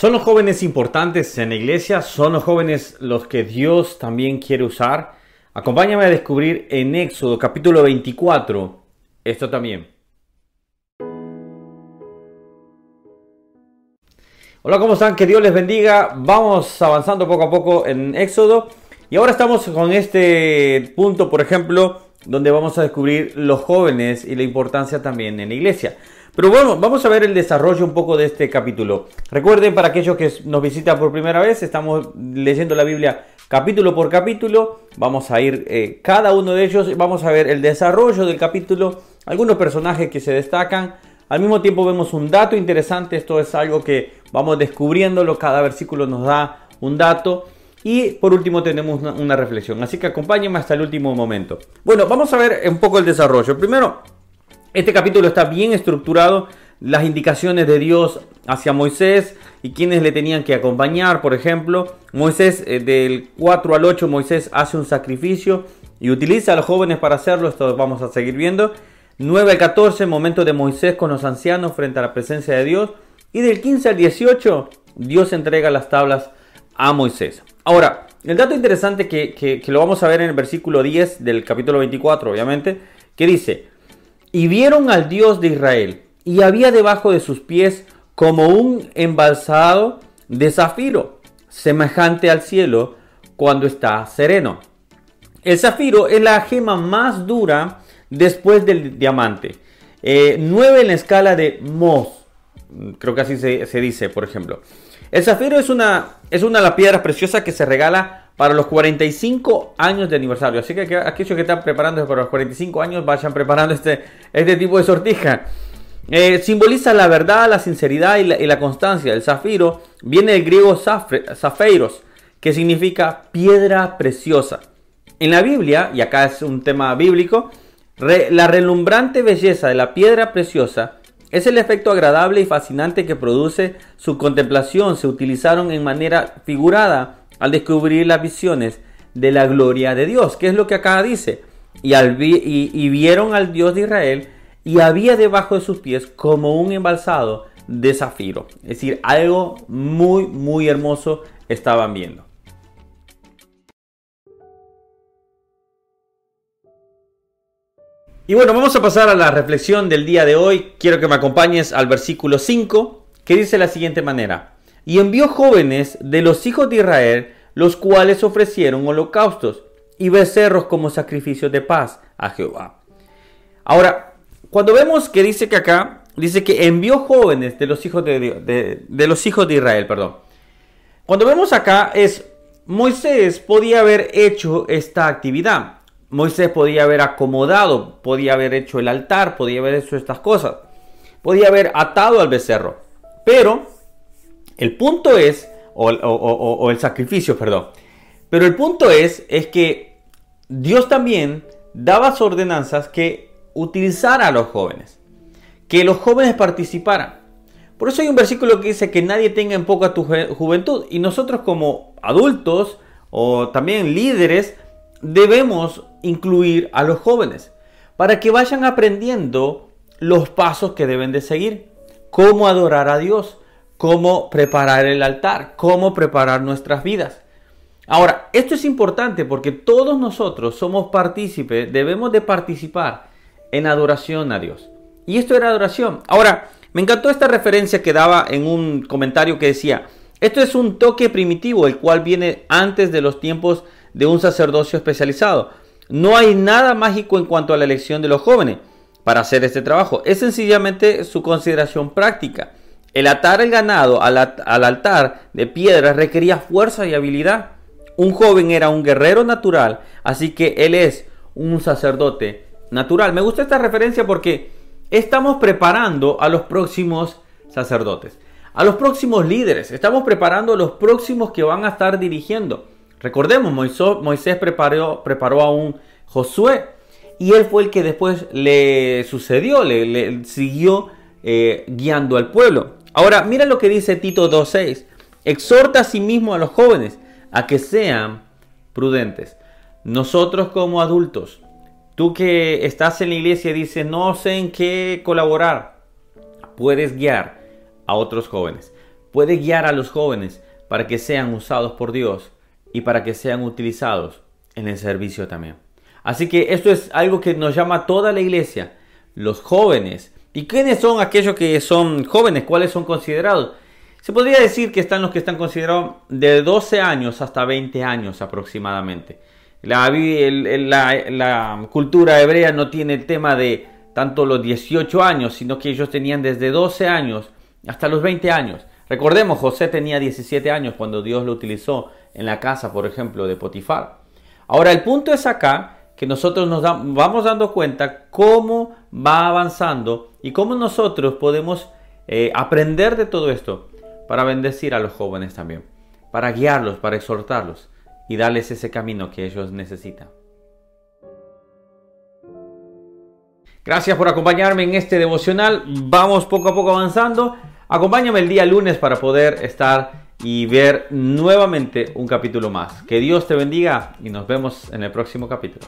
¿Son los jóvenes importantes en la iglesia? ¿Son los jóvenes los que Dios también quiere usar? Acompáñame a descubrir en Éxodo capítulo 24 esto también. Hola, ¿cómo están? Que Dios les bendiga. Vamos avanzando poco a poco en Éxodo. Y ahora estamos con este punto, por ejemplo, donde vamos a descubrir los jóvenes y la importancia también en la iglesia. Pero bueno, vamos a ver el desarrollo un poco de este capítulo. Recuerden, para aquellos que nos visitan por primera vez, estamos leyendo la Biblia capítulo por capítulo. Vamos a ir eh, cada uno de ellos vamos a ver el desarrollo del capítulo, algunos personajes que se destacan. Al mismo tiempo vemos un dato interesante, esto es algo que vamos descubriéndolo, cada versículo nos da un dato. Y por último tenemos una, reflexión, así que acompáñenme hasta el último momento. Bueno, vamos a ver un poco el desarrollo. Primero, este capítulo está bien estructurado, las indicaciones de Dios hacia Moisés y quienes le tenían que acompañar, por ejemplo, Moisés eh, del 4 al 8, Moisés hace un sacrificio y utiliza a los jóvenes para hacerlo, esto vamos a seguir viendo. 9 al 14, momento de Moisés con los ancianos frente a la presencia de Dios. Y del 15 al 18, Dios entrega las tablas a Moisés. Ahora, el dato interesante que, que lo vamos a ver en el versículo 10 del capítulo 24, obviamente, que dice, y vieron al Dios de Israel, y había debajo de sus pies como un embalsado de zafiro, semejante al cielo cuando está sereno. El zafiro es la gema más dura después del diamante. Eh, 9 en la escala de Mohs. Creo que así se, se, dice, por ejemplo. El zafiro es una, es una de las piedras preciosas que se regala para los 45 años de aniversario. Así que aquellos que están preparando para los 45 años vayan preparando este, este tipo de sortija. Eh, simboliza la verdad, la sinceridad y la, constancia. El zafiro viene del griego zafeiros, que significa piedra preciosa. En la Biblia, y acá es un tema bíblico, la relumbrante belleza de la piedra preciosa es el efecto agradable y fascinante que produce su contemplación. Se utilizaron en manera figurada al descubrir las visiones de la gloria de Dios. ¿Qué es lo que acá dice? Y, y, y vieron al Dios de Israel y había debajo de sus pies como un embalsado de zafiro. Es decir, algo muy, muy hermoso estaban viendo. Y bueno, vamos a pasar a la reflexión del día de hoy. Quiero que me acompañes al versículo 5, que dice de la siguiente manera. Y envió jóvenes de los hijos de Israel, los cuales ofrecieron holocaustos y becerros como sacrificios de paz a Jehová. Ahora, cuando vemos que dice que acá, dice que envió jóvenes de los hijos de, de, de los hijos de Israel, perdón. Cuando vemos acá es, Moisés podía haber hecho esta actividad. Moisés podía haber acomodado, podía haber hecho el altar, podía haber hecho estas cosas. Podía haber atado al becerro. Pero el punto es, o, el sacrificio, perdón. Pero el punto es, es que Dios también daba ordenanzas que utilizara a los jóvenes. Que los jóvenes participaran. Por eso hay un versículo que dice que nadie tenga en poca tu juventud. Y nosotros como adultos o también líderes debemos incluir a los jóvenes para que vayan aprendiendo los pasos que deben de seguir. Cómo adorar a Dios, cómo preparar el altar, cómo preparar nuestras vidas. Ahora, esto es importante porque todos nosotros somos partícipes, debemos de participar en adoración a Dios. Y esto era adoración. Ahora, me encantó esta referencia que daba en un comentario que decía, esto es un toque primitivo, el cual viene antes de los tiempos de un sacerdocio especializado. No hay nada mágico en cuanto a la elección de los jóvenes para hacer este trabajo. Es sencillamente su consideración práctica. El atar el ganado al, al altar de piedra requería fuerza y habilidad. Un joven era un guerrero natural, así que él es un sacerdote natural. Me gusta esta referencia porque estamos preparando a los próximos sacerdotes, a los próximos líderes, estamos preparando a los próximos que van a estar dirigiendo. Recordemos, Moisés preparó, a un Josué y él fue el que después le sucedió, le, siguió eh, guiando al pueblo. Ahora, mira lo que dice Tito 2.6. Exhorta a sí mismo a los jóvenes a que sean prudentes. Nosotros como adultos, tú que estás en la iglesia dices, no sé en qué colaborar, puedes guiar a otros jóvenes. puede guiar a los jóvenes para que sean usados por Dios y para que sean utilizados en el servicio también. Así que esto es algo que nos llama toda la iglesia, los jóvenes. ¿Y quiénes son aquellos que son jóvenes? ¿Cuáles son considerados? Se podría decir que están los que están considerados de 12 años hasta 20 años aproximadamente. La, la, cultura hebrea no tiene el tema de tanto los 18 años, sino que ellos tenían desde 12 años hasta los 20 años. Recordemos, José tenía 17 años cuando Dios lo utilizó en la casa, por ejemplo, de Potifar. Ahora, el punto es acá que nosotros nos vamos dando cuenta cómo va avanzando y cómo nosotros podemos eh, aprender de todo esto para bendecir a los jóvenes también, para guiarlos, para exhortarlos y darles ese camino que ellos necesitan. Gracias por acompañarme en este devocional. Vamos poco a poco avanzando. Acompáñame el día lunes para poder estar y ver nuevamente un capítulo más. Que Dios te bendiga y nos vemos en el próximo capítulo.